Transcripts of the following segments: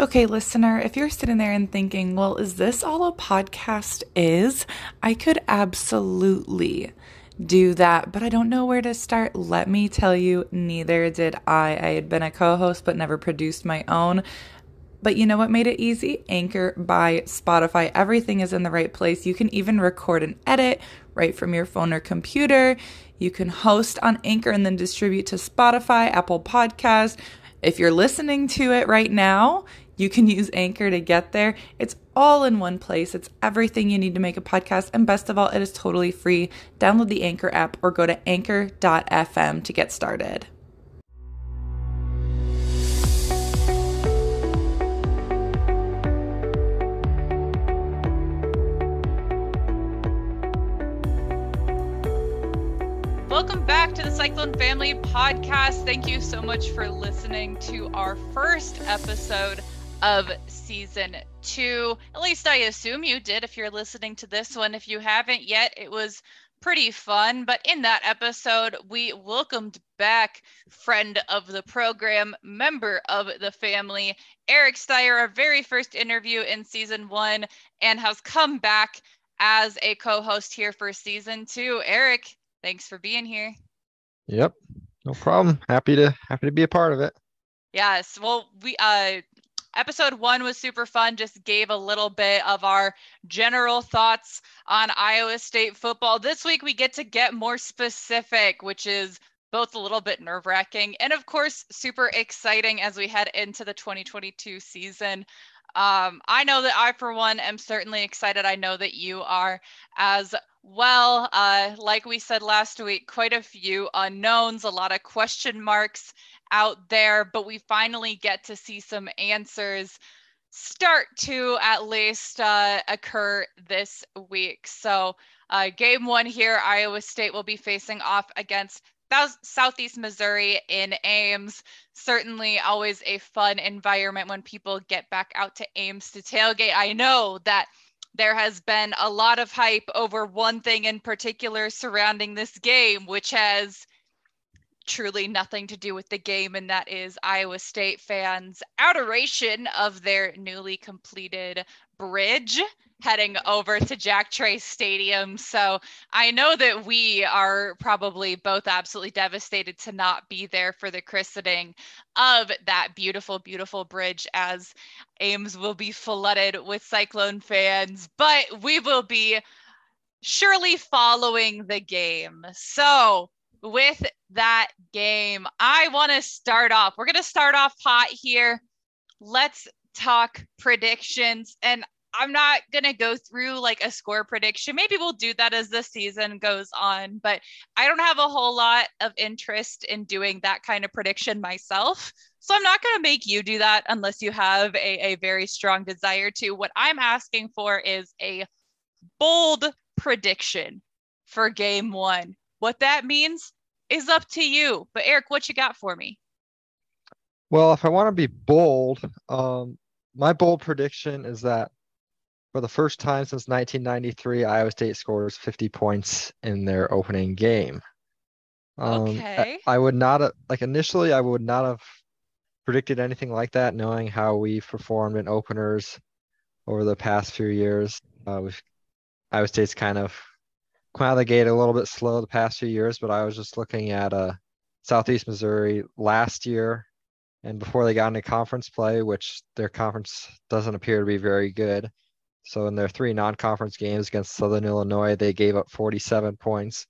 Okay, listener, if you're sitting there and thinking, well, is this all a podcast is? I could absolutely do that, but I don't know where to start. Let me tell you, neither did I. I had been a co host but never produced my own. But you know what made it easy? Anchor by Spotify. Everything is in the right place. You can even record and edit right from your phone or computer. You can host on Anchor and then distribute to Spotify, Apple Podcast. If you're listening to it right now, you can use Anchor to get there. It's all in one place. It's everything you need to make a podcast. And best of all, it is totally free. Download the Anchor app or go to anchor.fm to get started. Welcome back to the Cyclone Family Podcast. Thank you so much for listening to our first episode of season two. At least I assume you did if you're listening to this one. If you haven't yet, it was pretty fun. But in that episode, we welcomed back friend of the program, member of the family, Eric Steyer, our very first interview in season one, and has come back as a co host here for season two. Eric, thanks for being here. Yep. No problem. Happy to happy to be a part of it. Yes. Well, we uh episode one was super fun. Just gave a little bit of our general thoughts on Iowa State football. This week, we get to get more specific, which is both a little bit nerve wracking and, of course, super exciting as we head into the 2022 season. Um, I know that I, for one, am certainly excited. I know that you are as well. Uh, like we said last week, quite a few unknowns, a lot of question marks out there, but we finally get to see some answers start to at least uh, occur this week. So, uh, game one here, Iowa State will be facing off against Southeast Missouri in Ames. Certainly, always a fun environment when people get back out to Ames to tailgate. I know that there has been a lot of hype over one thing in particular surrounding this game, which has truly nothing to do with the game, and that is Iowa State fans' adoration of their newly completed bridge heading over to Jack Trice Stadium. So I know that we are probably both absolutely devastated to not be there for the christening of that beautiful, beautiful bridge as Ames will be flooded with Cyclone fans, but we will be surely following the game. So with that game. I want to start off. We're going to start off hot here. Let's talk predictions. And I'm not going to go through like a score prediction. Maybe we'll do that as the season goes on, but I don't have a whole lot of interest in doing that kind of prediction myself. So I'm not going to make you do that unless you have a, a very strong desire to. What I'm asking for is a bold prediction for game one. What that means is up to you. But Eric, what you got for me? Well, if I want to be bold, um, my bold prediction is that for the first time since 1993, Iowa State scores 50 points in their opening game. Um, okay. I, I would not have, like initially, I would not have predicted anything like that, knowing how we've performed in openers over the past few years. Uh, we've, Iowa State's kind of come out of the gate a little bit slow the past few years, but I was just looking at uh, Southeast Missouri last year and before they got into conference play, which their conference doesn't appear to be very good. So in their three non-conference games against Southern Illinois, they gave up 47 points.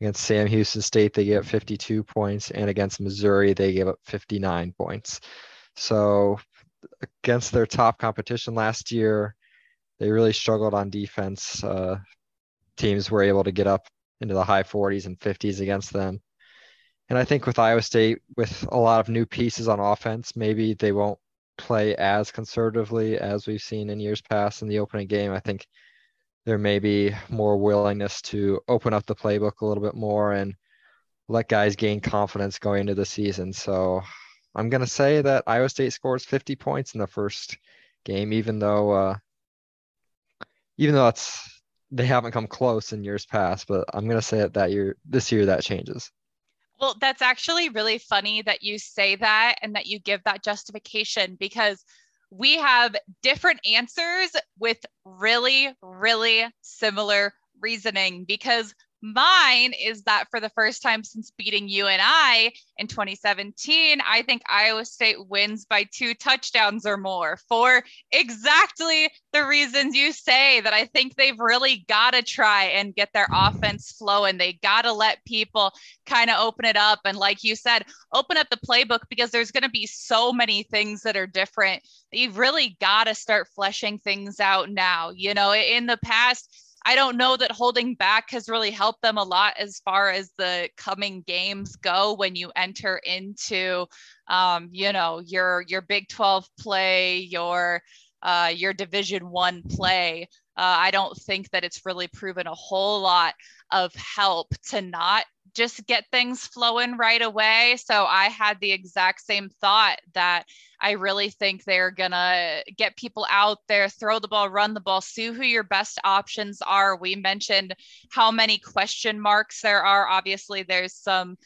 Against Sam Houston State, they gave up 52 points, and against Missouri, they gave up 59 points. So against their top competition last year, they really struggled on defense. Uh, teams were able to get up into the high 40s and 50s against them. And I think with Iowa State, with a lot of new pieces on offense, maybe they won't play as conservatively as we've seen in years past in the opening game. I think there may be more willingness to open up the playbook a little bit more and let guys gain confidence going into the season. So I'm going to say that Iowa State scores 50 points in the first game, even though, uh, even though it's they haven't come close in years past, but I'm going to say it that year, this year, that changes. Well, that's actually really funny that you say that and that you give that justification because we have different answers with really, really similar reasoning because Mine is that for the first time since beating UNI in 2017, I think Iowa State wins by two touchdowns or more for exactly the reasons you say that I think they've really got to try and get their offense flowing. They got to let people kind of open it up. And like you said, open up the playbook because there's going to be so many things that are different. You've really got to start fleshing things out now. You know, in the past, I don't know that holding back has really helped them a lot as far as the coming games go when you enter into, um, you know, your your Big 12 play, your uh, your Division One play. Uh, I don't think that it's really proven a whole lot of help to not just get things flowing right away. So I had the exact same thought that I really think they're going to get people out there, throw the ball, run the ball, see who your best options are. We mentioned how many question marks there are. Obviously, there's some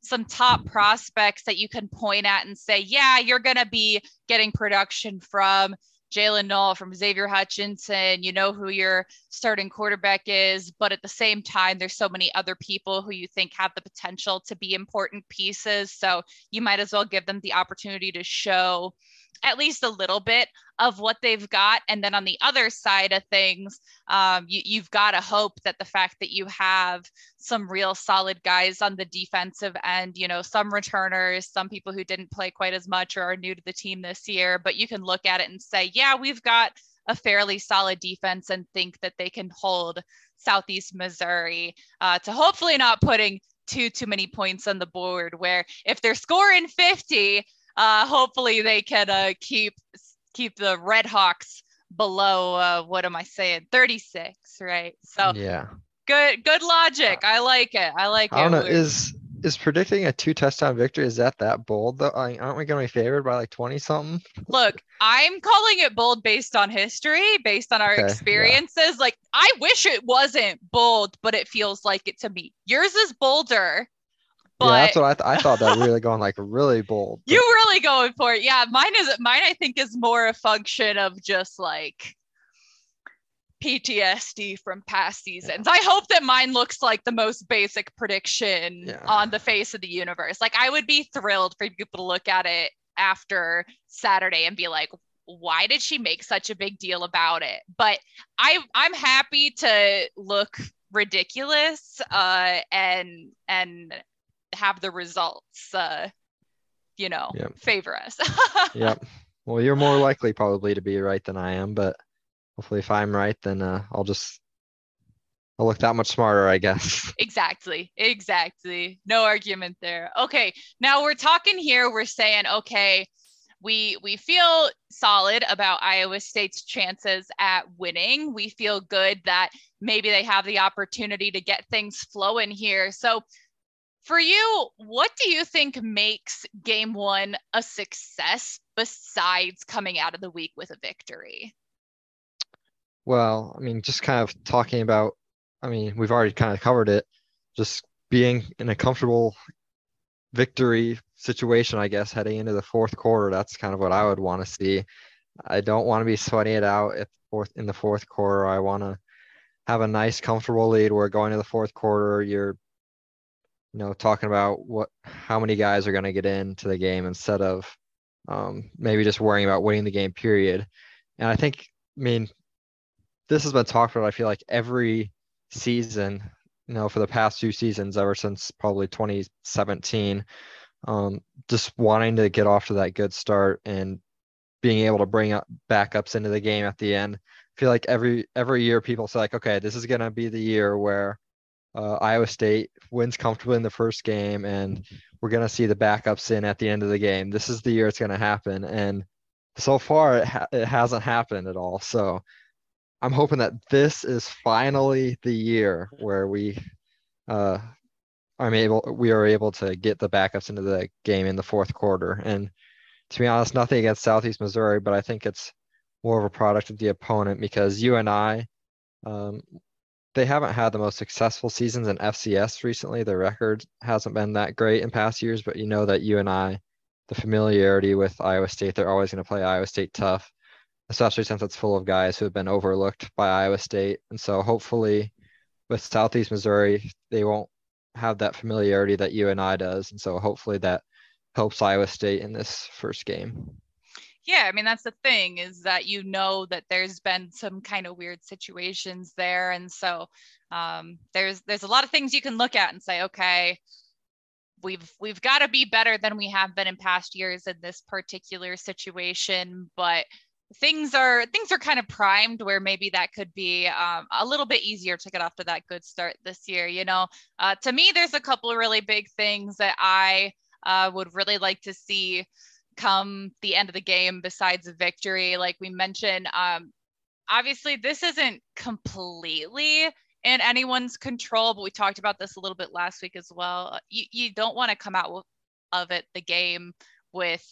some top prospects that you can point at and say, yeah, you're going to be getting production from. Jaylin Noel from Xavier Hutchinson, you know who your starting quarterback is, but at the same time, there's so many other people who you think have the potential to be important pieces. So you might as well give them the opportunity to show at least a little bit of what they've got. And then on the other side of things, um, you, have got to hope that the fact that you have some real solid guys on the defensive end, you know, some returners, some people who didn't play quite as much or are new to the team this year, but you can look at it and say, yeah, we've got a fairly solid defense and think that they can hold Southeast Missouri uh, to hopefully not putting too too many points on the board where if they're scoring 50 uh, hopefully they can uh, keep keep the Red Hawks below. Uh, what am I saying? Thirty six, right? So yeah, good good logic. I like it. I like I don't know. Is is predicting a two touchdown victory is that that bold though? aren't we going to be favored by like 20 something? Look, I'm calling it bold based on history, based on our okay, experiences. Yeah. Like I wish it wasn't bold, but it feels like it to me. Yours is bolder but yeah, that's what I, th- I thought that really going like really bold. But... You really going for it. Yeah, mine is mine I think is more a function of just like PTSD from past seasons. Yeah. I hope that mine looks like the most basic prediction yeah. on the face of the universe. Like I would be thrilled for people to look at it after Saturday and be like, why did she make such a big deal about it? But I I'm happy to look ridiculous uh and and have the results uh you know yep. favor us. Yep. Well you're more likely probably to be right than i am but hopefully if i'm right then uh, i'll just i'll look that much smarter i guess. Exactly. Exactly. No argument there. Okay. Now we're talking here. We're saying okay we we feel solid about Iowa State's chances at winning. We feel good that maybe they have the opportunity to get things flowing here. So for you, what do you think makes game one a success besides coming out of the week with a victory? Well, I mean, just kind of talking about, I mean, we've already kind of covered it, just being in a comfortable victory situation, I guess, heading into the fourth quarter. That's kind of what I would want to see. I don't want to be sweating it out at fourth in the fourth quarter. I want to have a nice, comfortable lead where going to the fourth quarter, you're you know, talking about what how many guys are going to get into the game instead of um, maybe just worrying about winning the game. Period. And I think, I mean, this has been talked about. I feel like every season, you know, for the past two seasons, ever since probably 2017, um, just wanting to get off to that good start and being able to bring up backups into the game at the end. I feel like every every year people say like, okay, this is gonna be the year where uh, Iowa State wins comfortably in the first game, and we're going to see the backups in at the end of the game. This is the year it's going to happen, and so far it, ha- it hasn't happened at all. So I'm hoping that this is finally the year where we uh, I'm able we are able to get the backups into the game in the fourth quarter. And to be honest, nothing against Southeast Missouri, but I think it's more of a product of the opponent because UNI um, they haven't had the most successful seasons in FCS recently. Their record hasn't been that great in past years, but you know that UNI, the familiarity with Iowa State, they're always going to play Iowa State tough. especially since it's full of guys who have been overlooked by Iowa State. And so hopefully with Southeast Missouri, they won't have that familiarity that UNI does. And so hopefully that helps Iowa State in this first game. Yeah, I mean that's the thing is that you know that there's been some kind of weird situations there, and so um, there's there's a lot of things you can look at and say, okay, we've we've got to be better than we have been in past years in this particular situation, but things are things are kind of primed where maybe that could be um, a little bit easier to get off to that good start this year you know? Uh, to me there's a couple of really big things that i uh, would really like to see come the end of the game besides victory like we mentioned um, obviously this isn't completely in anyone's control but we talked about this a little bit last week as well you, you don't want to come out of it the game with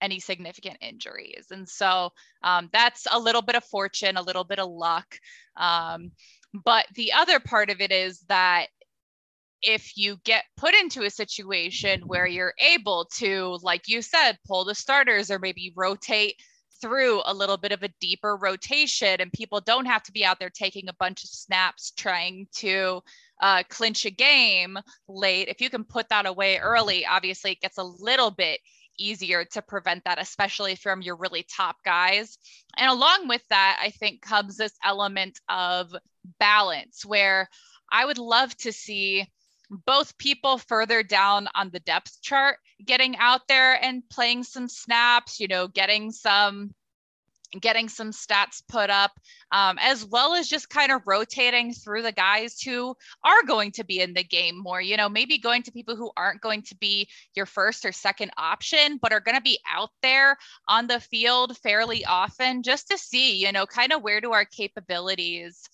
any significant injuries. And so um, that's a little bit of fortune, a little bit of luck. Um, but the other part of it is that if you get put into a situation where you're able to, like you said, pull the starters or maybe rotate through a little bit of a deeper rotation and people don't have to be out there taking a bunch of snaps trying to uh, clinch a game late if you can put that away early obviously it gets a little bit easier to prevent that, especially from your really top guys. And along with that, I think comes this element of balance where I would love to see both people further down on the depth chart getting out there and playing some snaps, you know, getting some getting some stats put up, um, as well as just kind of rotating through the guys who are going to be in the game more. You know, maybe going to people who aren't going to be your first or second option, but are going to be out there on the field fairly often just to see, you know, kind of where do our capabilities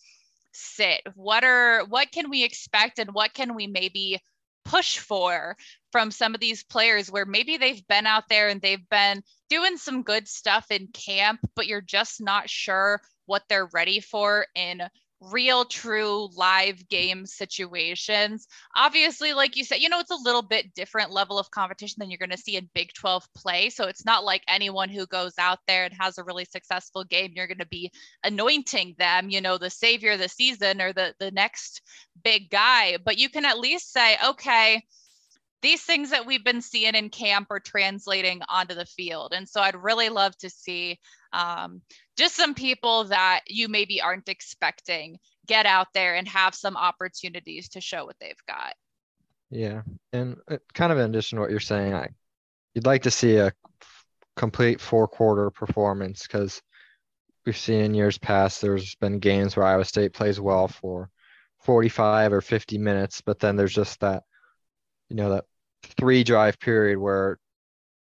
sit? What are, what can we expect and what can we maybe push for from some of these players where maybe they've been out there and they've been doing some good stuff in camp, but you're just not sure what they're ready for in real true live game situations. Obviously like you said you know it's a little bit different level of competition than you're going to see in big 12 play. So it's not like anyone who goes out there and has a really successful game you're going to be anointing them you know the savior of the season or the the next big guy. But you can at least say okay these things that we've been seeing in camp are translating onto the field. And so I'd really love to see um, just some people that you maybe aren't expecting get out there and have some opportunities to show what they've got. Yeah. And uh, kind of in addition to what you're saying, I, you'd like to see a complete four quarter performance because we've seen in years past there's been games where Iowa State plays well for 45 or 50 minutes, but then there's just that, you know, that three drive period where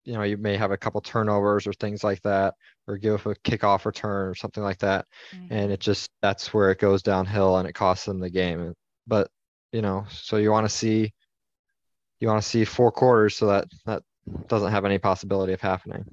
you know you may have a couple turnovers or things like that or give a kickoff return or something like that mm-hmm. and it just that's where it goes downhill and it costs them the game but you know so you want to see you want to see four quarters so that that doesn't have any possibility of happening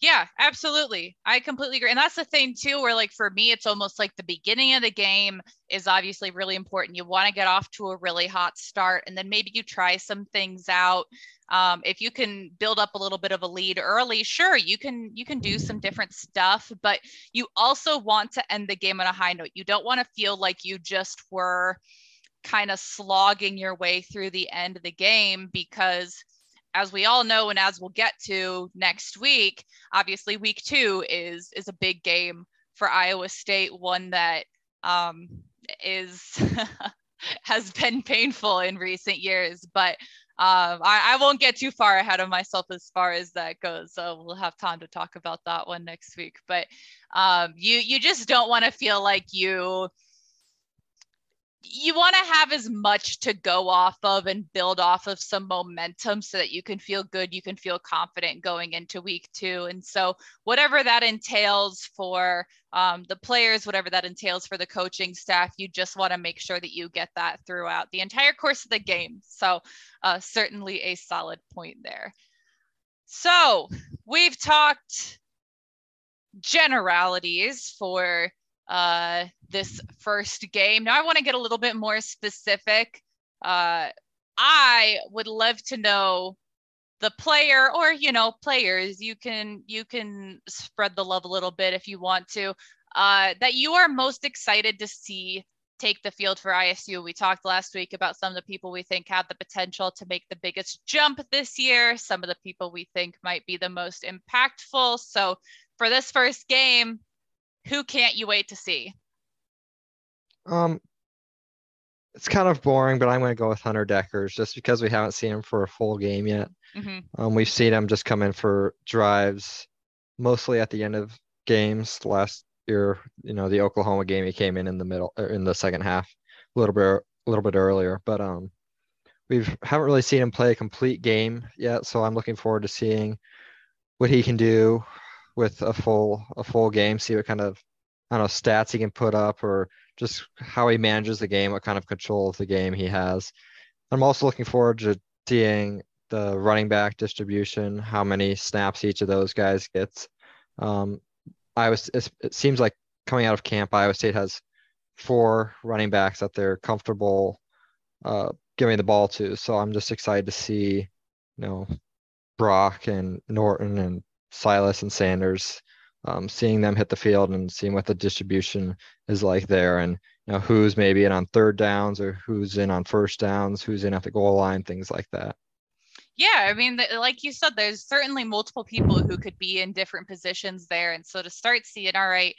yeah, absolutely. I completely agree. And that's the thing too, where like for me, it's almost like the beginning of the game is obviously really important. You want to get off to a really hot start and then maybe you try some things out. Um, if you can build up a little bit of a lead early, sure, you can you can do some different stuff, but you also want to end the game on a high note. You don't want to feel like you just were kind of slogging your way through the end of the game because as we all know and as we'll get to next week obviously week two is is a big game for iowa state one that um, is has been painful in recent years but um, I, I, won't get too far ahead of myself as far as that goes. So we'll have time to talk about that one next week. But um, you you just don't want to feel like you you want to have as much to go off of and build off of some momentum so that you can feel good, you can feel confident going into week two. And so, whatever that entails for um, the players, whatever that entails for the coaching staff, you just want to make sure that you get that throughout the entire course of the game. So, uh, certainly a solid point there. So, we've talked generalities for uh, this first game. Now, I want to get a little bit more specific. Uh, I would love to know the player or you know players you can you can spread the love a little bit if you want to uh, that you are most excited to see take the field for ISU. We talked last week about some of the people we think have the potential to make the biggest jump this year, some of the people we think might be the most impactful. So for this first game, who can't you wait to see? Um, it's kind of boring, but I'm going to go with Hunter Dekkers just because we haven't seen him for a full game yet. Mm-hmm. Um, we've seen him just come in for drives, mostly at the end of games last year. You know, the Oklahoma game, he came in in the middle, in the second half, a little bit, a little bit earlier. But um, we've haven't really seen him play a complete game yet, so I'm looking forward to seeing what he can do with a full a full game. See what kind of I don't know stats he can put up or just how he manages the game, what kind of control of the game he has. I'm also looking forward to seeing the running back distribution, how many snaps each of those guys gets. Um, Iowa, it seems like coming out of camp, Iowa State has four running backs that they're comfortable uh, giving the ball to. So I'm just excited to see, you know, Brock and Norton and Silas and Sanders um, seeing them hit the field and seeing what the distribution is like there and you know who's maybe in on third downs or who's in on first downs who's in at the goal line things like that. Yeah i mean like you said there's certainly multiple people who could be in different positions there. And so to start seeing all right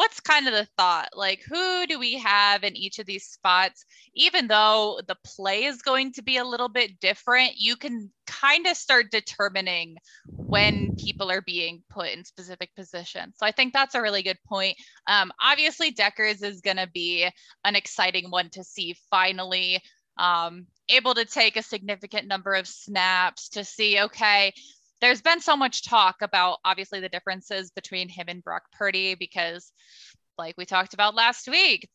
what's kind of the thought? Like, who do we have in each of these spots? Even though the play is going to be a little bit different, you can kind of start determining when people are being put in specific positions. So I think that's a really good point. Um, obviously, Dekkers is going to be an exciting one to see finally. Um, able to take a significant number of snaps to see, okay, there's been so much talk about obviously the differences between him and Brock Purdy because, like we talked about last week,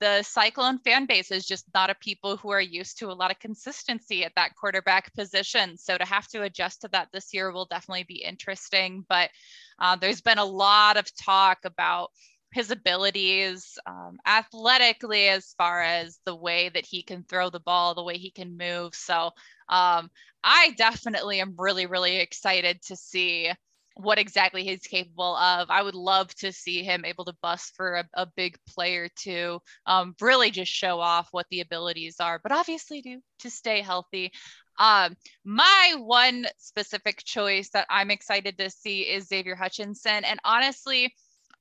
the Cyclone fan base is just not a people who are used to a lot of consistency at that quarterback position. So to have to adjust to that this year will definitely be interesting. But uh, there's been a lot of talk about his abilities um, athletically as far as the way that he can throw the ball, the way he can move. So um, I definitely am really, really excited to see what exactly he's capable of. I would love to see him able to bust for a, a big player too. Um, really just show off what the abilities are, but obviously do to stay healthy. Um, my one specific choice that I'm excited to see is Xavier Hutchinson. And honestly,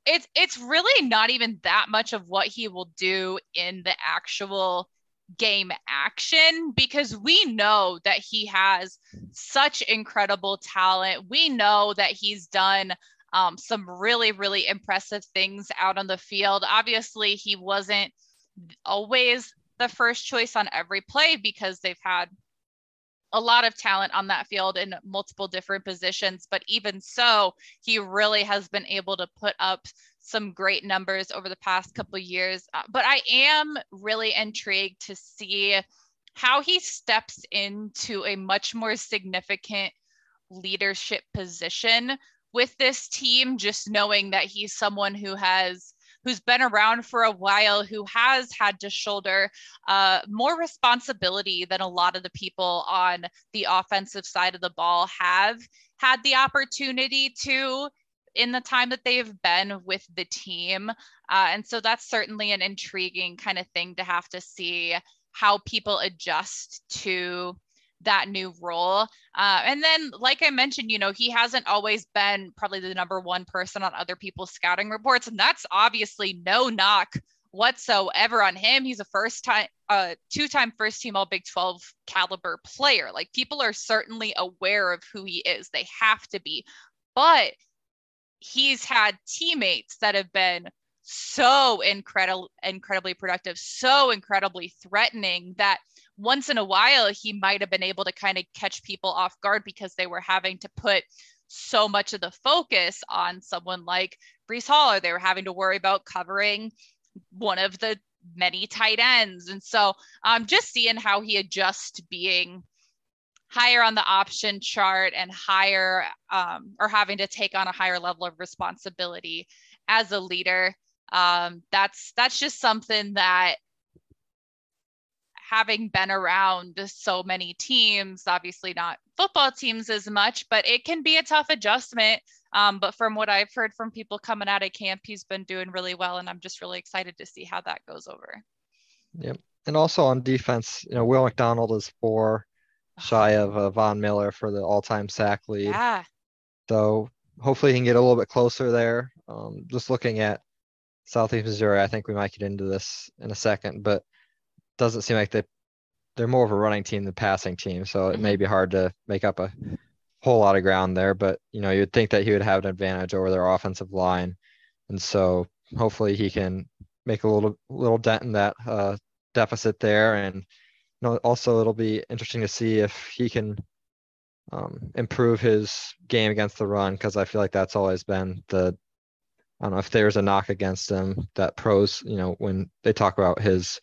it's it's really not even that much of what he will do in the actual game action because we know that he has such incredible talent. We know that he's done um, some really, really impressive things out on the field. Obviously, he wasn't always the first choice on every play because they've had a lot of talent on that field in multiple different positions. But even so, he really has been able to put up some great numbers over the past couple years. Uh, but I am really intrigued to see how he steps into a much more significant leadership position with this team, just knowing that he's someone who has who's been around for a while, who has had to shoulder uh, more responsibility than a lot of the people on the offensive side of the ball have had the opportunity to in the time that they've been with the team. Uh, and so that's certainly an intriguing kind of thing to have to see how people adjust to that new role. Uh, and then, like I mentioned, you know, he hasn't always been probably the number one person on other people's scouting reports. And that's obviously no knock whatsoever on him. He's a first time, uh, two time first team All Big 12 caliber player. Like people are certainly aware of who he is, they have to be. But he's had teammates that have been so incredible incredibly productive so incredibly threatening that once in a while he might have been able to kind of catch people off guard because they were having to put so much of the focus on someone like Breece Hall or they were having to worry about covering one of the many tight ends. And so um, just seeing how he adjusts to being higher on the option chart and higher um, or having to take on a higher level of responsibility as a leader um, that's that's just something that having been around so many teams, obviously not football teams as much, but it can be a tough adjustment. Um, but from what I've heard from people coming out of camp, he's been doing really well, and I'm just really excited to see how that goes over. Yep. And also on defense, you know, Will McDonald is four shy of uh, Von Miller for the all-time sack lead. Yeah. So hopefully he can get a little bit closer there. Um, just looking at Southeast Missouri, I think we might get into this in a second, but doesn't seem like they they're more of a running team than passing team. So it may Mm-hmm. be hard to make up a whole lot of ground there. But you know, you'd think that he would have an advantage over their offensive line, and so hopefully he can make a little little dent in that uh, deficit there. And know, also it'll be interesting to see if he can um, improve his game against the run because I feel like that's always been the I don't know if there's a knock against him that pros, you know, when they talk about his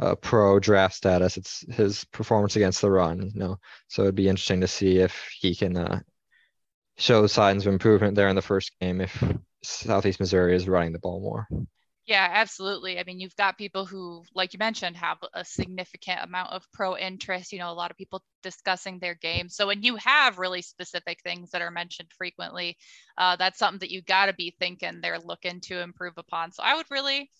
uh, pro draft status, it's his performance against the run, you know. So it'd be interesting to see if he can uh, show signs of improvement there in the first game if Southeast Missouri is running the ball more. Yeah, absolutely. I mean, you've got people who, like you mentioned, have a significant amount of pro interest. You know, a lot of people discussing their game. So when you have really specific things that are mentioned frequently, uh, that's something that you got to be thinking they're looking to improve upon. So I would really,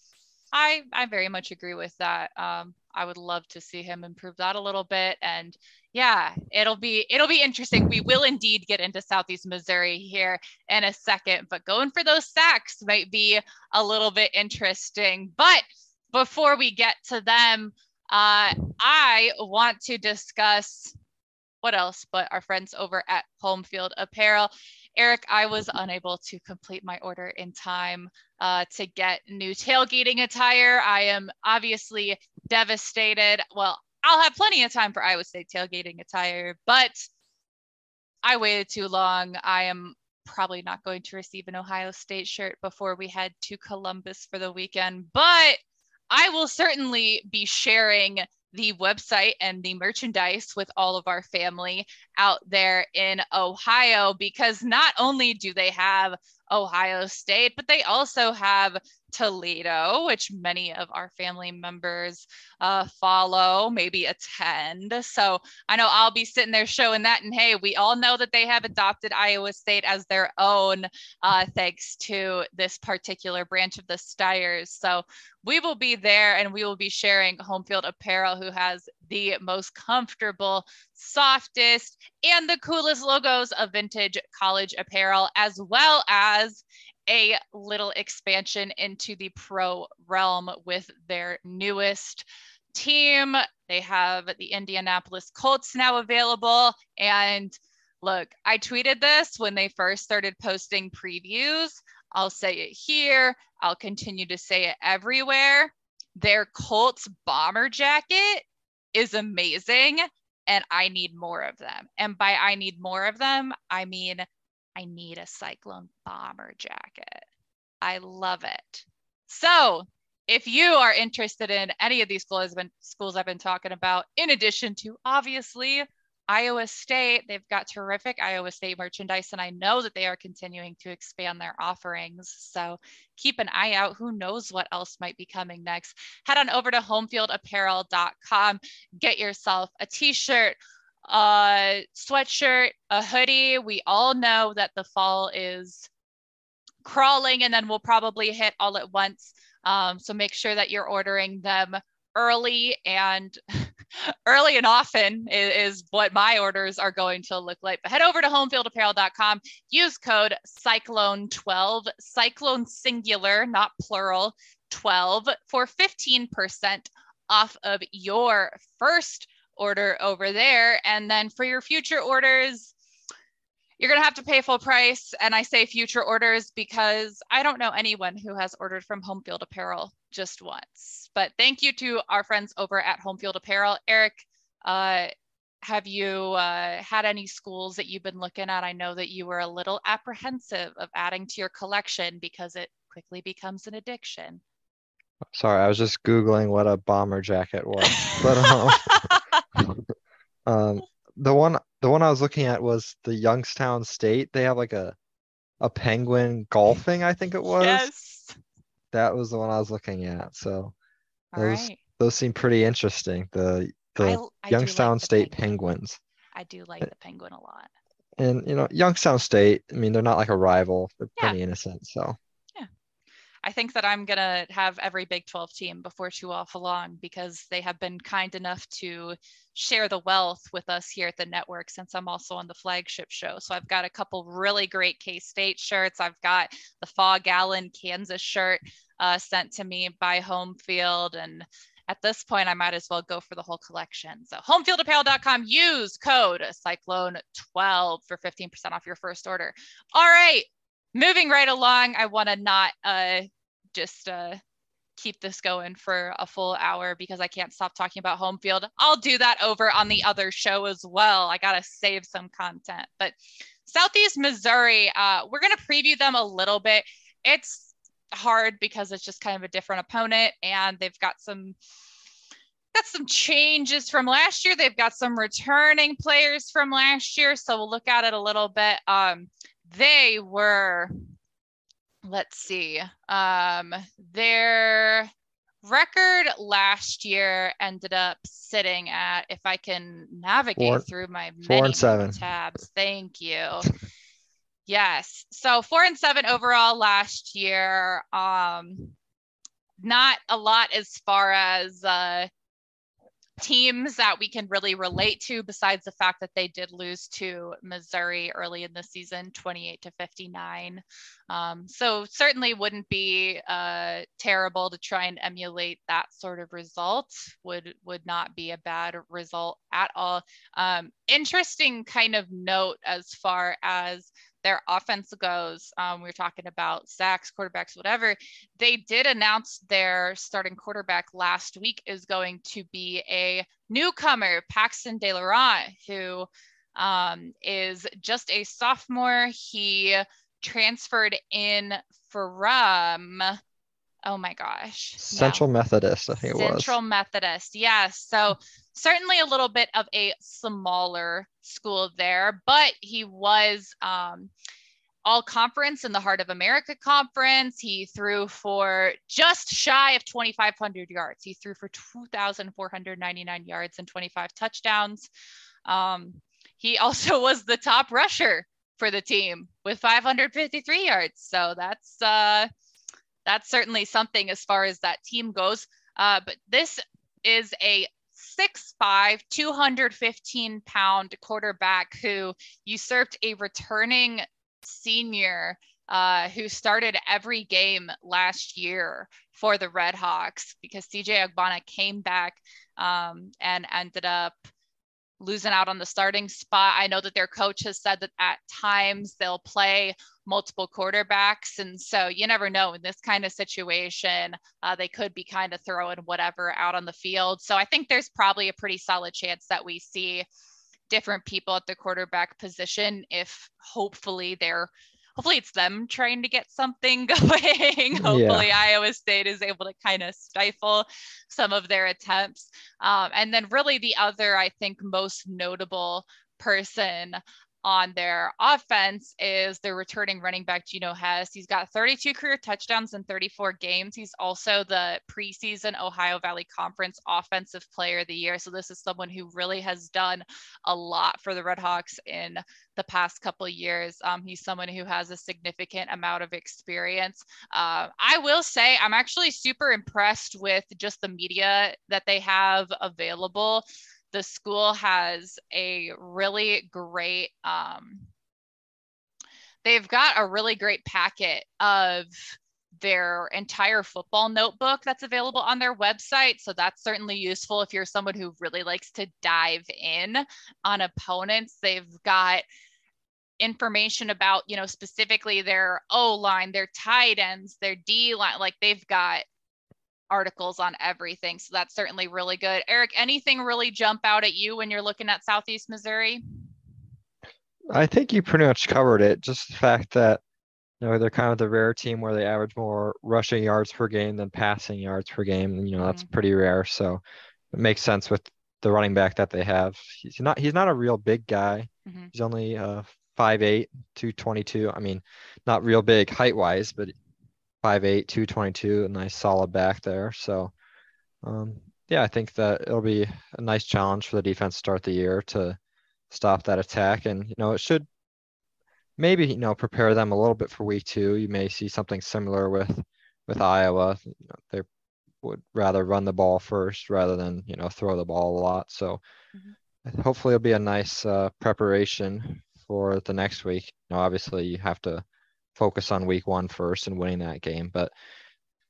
I I very much agree with that. Um, I would love to see him improve that a little bit. And yeah, it'll be it'll be interesting. We will indeed get into Southeast Missouri here in a second, but going for those sacks might be a little bit interesting. But before we get to them, uh, I want to discuss what else but our friends over at Home Field Apparel. Eric, I was unable to complete my order in time uh, to get new tailgating attire. I am obviously devastated. Well, I'll have plenty of time for Iowa State tailgating attire, but I waited too long. I am probably not going to receive an Ohio State shirt before we head to Columbus for the weekend, but I will certainly be sharing the website and the merchandise with all of our family out there in Ohio because not only do they have Ohio State, but they also have Toledo, which many of our family members uh, follow, maybe attend. So I know I'll be sitting there showing that. And hey, we all know that they have adopted Iowa State as their own, uh, thanks to this particular branch of the Steyers. So we will be there and we will be sharing Home Field Apparel, who has the most comfortable, softest, and the coolest logos of vintage college apparel, as well as a little expansion into the pro realm with their newest team. They have the Indianapolis Colts now available. And look, I tweeted this when they first started posting previews. I'll say it here. I'll continue to say it everywhere. Their Colts bomber jacket is amazing and I need more of them. And by I need more of them, I mean I need a Cyclone bomber jacket. I love it. So, if you are interested in any of these schools schools I've been talking about, in addition to obviously Iowa State, they've got terrific Iowa State merchandise, and I know that they are continuing to expand their offerings. So keep an eye out. Who knows what else might be coming next? Head on over to homefieldapparel.com, get yourself a t shirt, a sweatshirt, a hoodie. We all know that the fall is crawling and then we'll probably hit all at once. Um, so make sure that you're ordering them early and early and often is, is, what my orders are going to look like. But head over to homefieldapparel.com, use code cyclone12, cyclone singular, not plural, 12 for 15% off of your first order over there. And then for your future orders, you're going to have to pay full price. And I say future orders because I don't know anyone who has ordered from Home Field Apparel just once. But thank you to our friends over at Home Field Apparel. Eric, uh, have you uh, had any schools that you've been looking at? I know that you were a little apprehensive of adding to your collection because it quickly becomes an addiction. Sorry, I was just Googling what a bomber jacket was. but um, um the one the one I was looking at was the Youngstown State. They have like a a penguin golfing, I think it was. Yes. That was the one I was looking at. So All those right. those seem pretty interesting. The the I, I Youngstown like the State penguin. Penguins. I do like the penguin a lot. And you know, Youngstown State, I mean, they're not like a rival. They're Yeah. pretty innocent. So I think that I'm gonna have every Big 12 team before too awful long because they have been kind enough to share the wealth with us here at the network since I'm also on the flagship show. So I've got a couple really great K-State shirts. I've got the Phog Allen Kansas shirt uh, sent to me by Home Field and at this point, I might as well go for the whole collection. So homefieldapparel.com, use code cyclone12 for 15% off your first order. All right, moving right along, I want to not uh, just uh, keep this going for a full hour because I can't stop talking about home field. I'll do that over on the other show as well. I got to save some content. But Southeast Missouri, uh, we're going to preview them a little bit. It's hard because it's just kind of a different opponent and they've got some got some changes from last year they've got some returning players from last year so we'll look at it a little bit um they were let's see um their record last year ended up sitting at if i can navigate Four- through my four and seven. tabs thank you yes so four and seven overall last year um not a lot as far as uh teams that we can really relate to besides the fact that they did lose to Missouri early in the season 28 to 59 um, so certainly wouldn't be uh, terrible to try and emulate that sort of result. Would would not be a bad result at all. Um, interesting kind of note as far as their offense goes um, we were talking about sacks quarterbacks whatever they did announce their starting quarterback last week is going to be a newcomer, Paxton De Laurent, who um, is just a sophomore. He transferred in from, oh my gosh, no. Central Methodist, I think it was. Central Methodist, yes. So certainly a little bit of a smaller school there, but he was um, all conference in the Heart of America conference. He threw for just shy of 2,500 yards. He threw for 2,499 yards and 25 touchdowns. Um, he also was the top rusher for the team with 553 yards. So that's uh, that's certainly something as far as that team goes. Uh, but this is a 6'5, 215 pound quarterback who usurped a returning senior uh, who started every game last year for the Red Hawks because CJ Agbana came back um, and ended up losing out on the starting spot. I know that their coach has said that at times they'll play multiple quarterbacks. And so you never know in this kind of situation, uh, they could be kind of throwing whatever out on the field. So I think there's probably a pretty solid chance that we see different people at the quarterback position if hopefully they're hopefully it's them trying to get something going hopefully iowa state is able to kind of stifle some of their attempts um, and then really the other i think most notable person on their offense is their returning running back Geno Hess. He's got 32 career touchdowns in 34 games. He's also the preseason Ohio Valley Conference Offensive Player of the Year. So this is someone who really has done a lot for the Red Hawks in the past couple years. Um, he's someone who has a significant amount of experience. Uh, I will say I'm actually super impressed with just the media that they have available the school has a really great um, they've got a really great packet of their entire football notebook that's available on their website. So that's certainly useful if you're someone who really likes to dive in on opponents. They've got information about, you know, specifically their O line, their tight ends, their D line. Like they've got articles on everything. So that's certainly really good. Eric, anything really jump out at you when you're looking at Southeast Missouri? I think you pretty much covered it. Just the fact that you know they're kind of the rare team where they average more rushing yards per game than passing yards per game. You know that's Mhm. pretty rare. So it makes sense with the running back that they have. He's not he's not a real big guy. Mhm. He's only uh 5'8", 222. I mean, not real big height wise, but 5'8", 222, a nice solid back there. So um, yeah, I think that it'll be a nice challenge for the defense to start the year to stop that attack. And, you know, it should maybe, you know, prepare them a little bit for week two. You may see something similar with with Iowa. They would rather run the ball first rather than, you know, throw the ball a lot. So mm-hmm. hopefully it'll be a nice uh, preparation for the next week. You know, obviously you have to focus on week one first and winning that game, but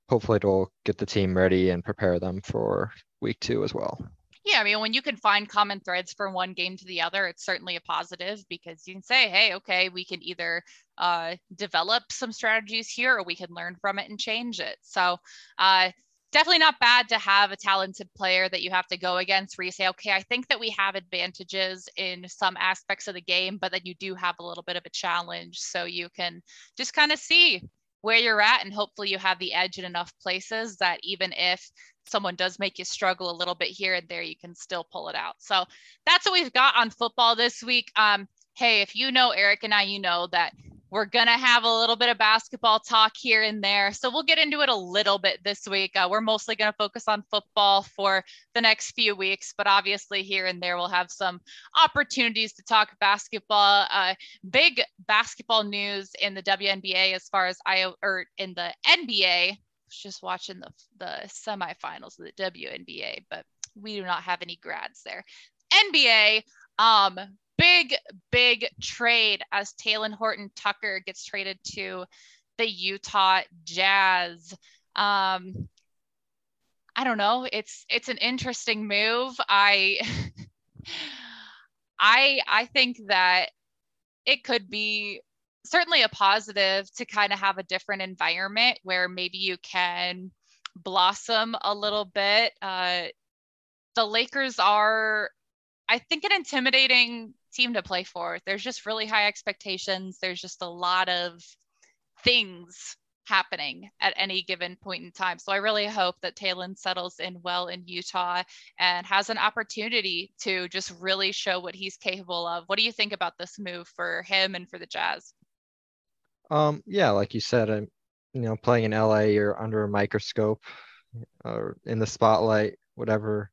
hopefully it'll get the team ready and prepare them for week two as well. Yeah, I mean, when you can find common threads from one game to the other, it's certainly a positive because you can say, hey, okay, we can either uh, develop some strategies here or we can learn from it and change it. So, uh, definitely not bad to have a talented player that you have to go against where you say, okay, I think that we have advantages in some aspects of the game, but then you do have a little bit of a challenge. So you can just kind of see where you're at and hopefully you have the edge in enough places that even if someone does make you struggle a little bit here and there you can still pull it out so that's what we've got on football this week um hey if you know eric and i you know that we're going to have a little bit of basketball talk here and there. So we'll get into it a little bit this week. Uh, we're mostly going to focus on football for the next few weeks, but obviously here and there we'll have some opportunities to talk basketball. Uh, big basketball news in the WNBA as far as I or in the NBA. Just watching the the semifinals of the WNBA, but we do not have any grads there. NBA, um, big, big trade as Talen Horton Tucker gets traded to the Utah Jazz. Um, I don't know. It's it's an interesting move. I I I think that it could be certainly a positive to kind of have a different environment where maybe you can blossom a little bit. Uh, the Lakers are, I think, an intimidating team to play for. There's just really high expectations. There's just a lot of things happening at any given point in time. So I really hope that Talen settles in well in Utah and has an opportunity to just really show what he's capable of. What do you think about this move for him and for the Jazz? Um, yeah, like you said, I'm, you know, playing in LA, you're under a microscope or in the spotlight, whatever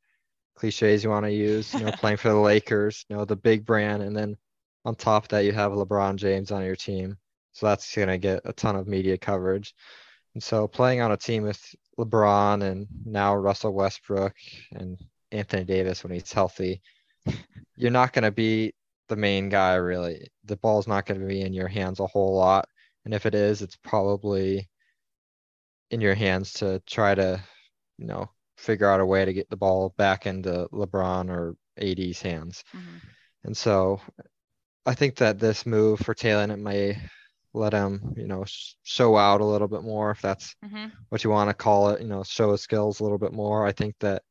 cliches you want to use, you know, playing for the Lakers, you know, the big brand. And then on top of that, you have LeBron James on your team. So that's going to get a ton of media coverage. And so playing on a team with LeBron and now Russell Westbrook and Anthony Davis when he's healthy, you're not going to be the main guy, really. The ball's not going to be in your hands a whole lot. And if it is, it's probably in your hands to try to, you know, figure out a way to get the ball back into LeBron or AD's hands. Mm-hmm. And so I think that this move for Talen it may let him, you know, show out a little bit more if that's mm-hmm. what you want to call it, you know, show his skills a little bit more. I think that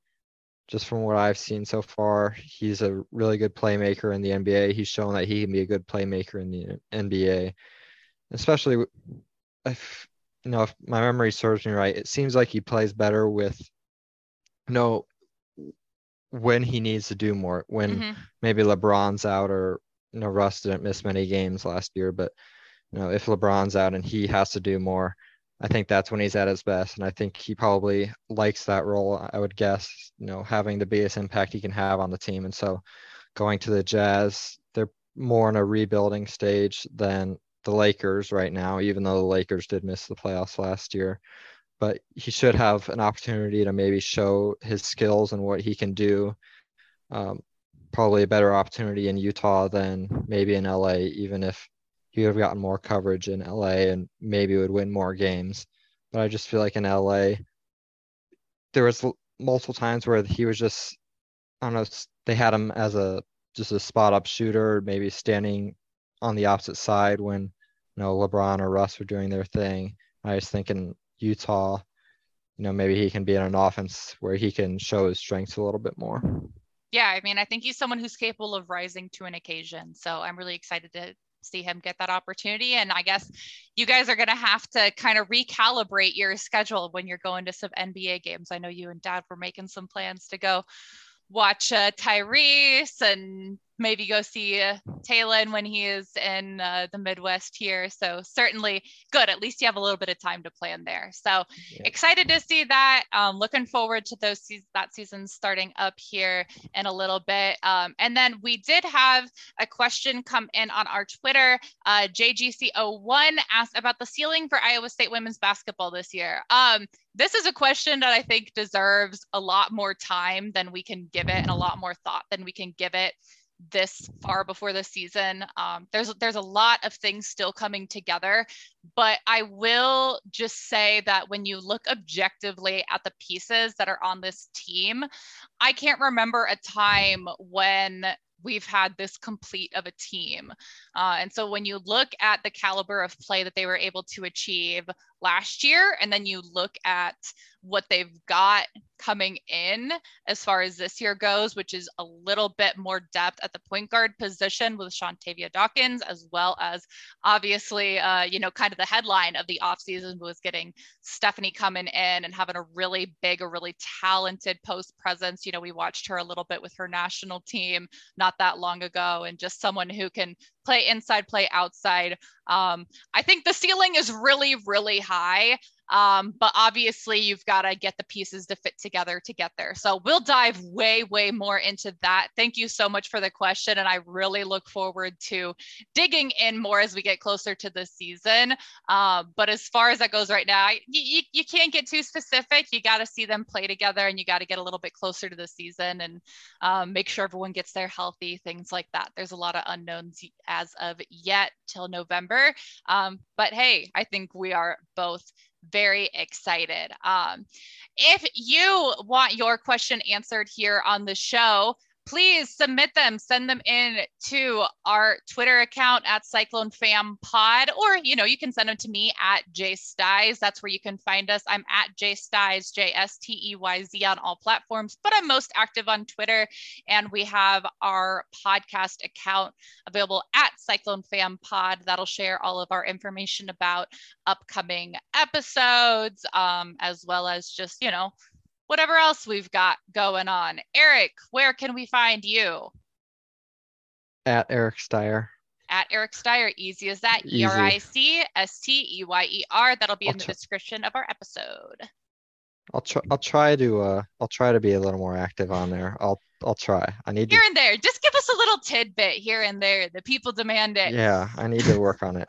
just from what I've seen so far, he's a really good playmaker in the NBA. He's shown that he can be a good playmaker in the NBA, especially if you know if my memory serves me right. It seems like he plays better with know when he needs to do more. When mm-hmm. maybe LeBron's out or you know Russ didn't miss many games last year, but you know if LeBron's out and he has to do more, I think that's when he's at his best. And I think he probably likes that role. I would guess, you know, having the biggest impact he can have on the team. And so going to the Jazz, they're more in a rebuilding stage than the Lakers right now, even though the Lakers did miss the playoffs last year but he should have an opportunity to maybe show his skills and what he can do. Um, probably a better opportunity in Utah than maybe in LA, even if he would have gotten more coverage in LA and maybe would win more games. But I just feel like in LA, there was multiple times where he was just, I don't know, they had him as a just a spot up shooter, maybe standing on the opposite side when you know LeBron or Russ were doing their thing. I was thinking Utah, you know, maybe he can be in an offense where he can show his strengths a little bit more. Yeah, I mean, I think he's someone who's capable of rising to an occasion. So I'm really excited to see him get that opportunity. And I guess you guys are going to have to kind of recalibrate your schedule when you're going to some NBA games. I know you and dad were making some plans to go watch uh, Tyrese and maybe go see uh, Talen when he is in uh, the Midwest here. So certainly good. At least you have a little bit of time to plan there. So yeah. excited to see that. Um, looking forward to those se- that season starting up here in a little bit. Um, and then we did have a question come in on our Twitter. Uh, JGC01 asked about the ceiling for Iowa State women's basketball this year. Um, this is a question that I think deserves a lot more time than we can give it and a lot more thought than we can give it this far before the season. Um, there's there's a lot of things still coming together, but I will just say that when you look objectively at the pieces that are on this team, I can't remember a time when we've had this complete of a team. Uh, and so when you look at the caliber of play that they were able to achieve last year, and then you look at what they've got coming in as far as this year goes, which is a little bit more depth at the point guard position with Shantavia Dawkins, as well as obviously, uh, you know, kind of the headline of the offseason was getting Stephanie coming in and having a really big, a really talented post presence. You know, we watched her a little bit with her national team not that long ago, and just someone who can play inside, play outside. Um, I think the ceiling is really, really high. Um, but obviously, you've got to get the pieces to fit together to get there. So we'll dive way, way more into that. Thank you so much for the question. And I really look forward to digging in more as we get closer to the season. Uh, but as far as that goes right now, you, you, you can't get too specific. You got to see them play together and you got to get a little bit closer to the season and um, make sure everyone gets there healthy, things like that. There's a lot of unknowns as of yet till November. Um, but hey, I think we are both very excited. Um, if you want your question answered here on the show, please submit them. Send them in to our twitter account at cyclone fam pod or you know you can send them to me at j steyz that's where you can find us. I'm at j steyz j-s-t-e-y-z on all platforms but i'm most active on twitter and we have our podcast account available at cyclone fam pod. That'll share all of our information about upcoming episodes um, as well as just you know whatever else we've got going on. Eric, where can we find you? At Eric Steyer. At Eric Steyer, easy as that. E R I C S T E Y E R. That'll be I'll in the tr- description of our episode. I'll try. I'll try to. Uh, I'll try to be a little more active on there. I'll. I'll try. I need here to... and there. Just give us a little tidbit here and there. The people demand it. Yeah, I need to work on it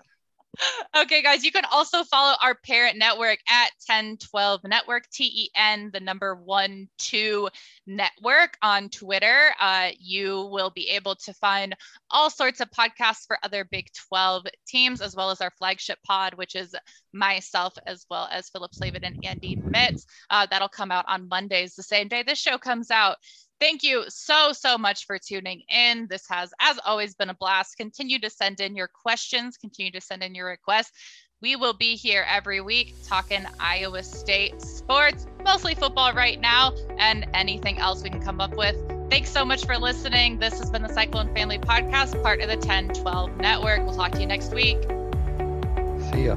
okay, guys, you can also follow our parent network at 1012 Network, T E N, the number one, two network on Twitter. Uh, you will be able to find all sorts of podcasts for other Big 12 teams, as well as our flagship pod, which is myself, as well as Philip Slavin and Andy Mitz. Uh, that'll come out on Mondays, the same day this show comes out. Thank you so, so much for tuning in. This has, as always, been a blast. Continue to send in your questions, continue to send in your requests. We will be here every week talking Iowa State sports, mostly football right now, and anything else we can come up with. Thanks so much for listening. This has been the Cyclone Family Podcast, part of the 1012 Network. We'll talk to you next week. See ya.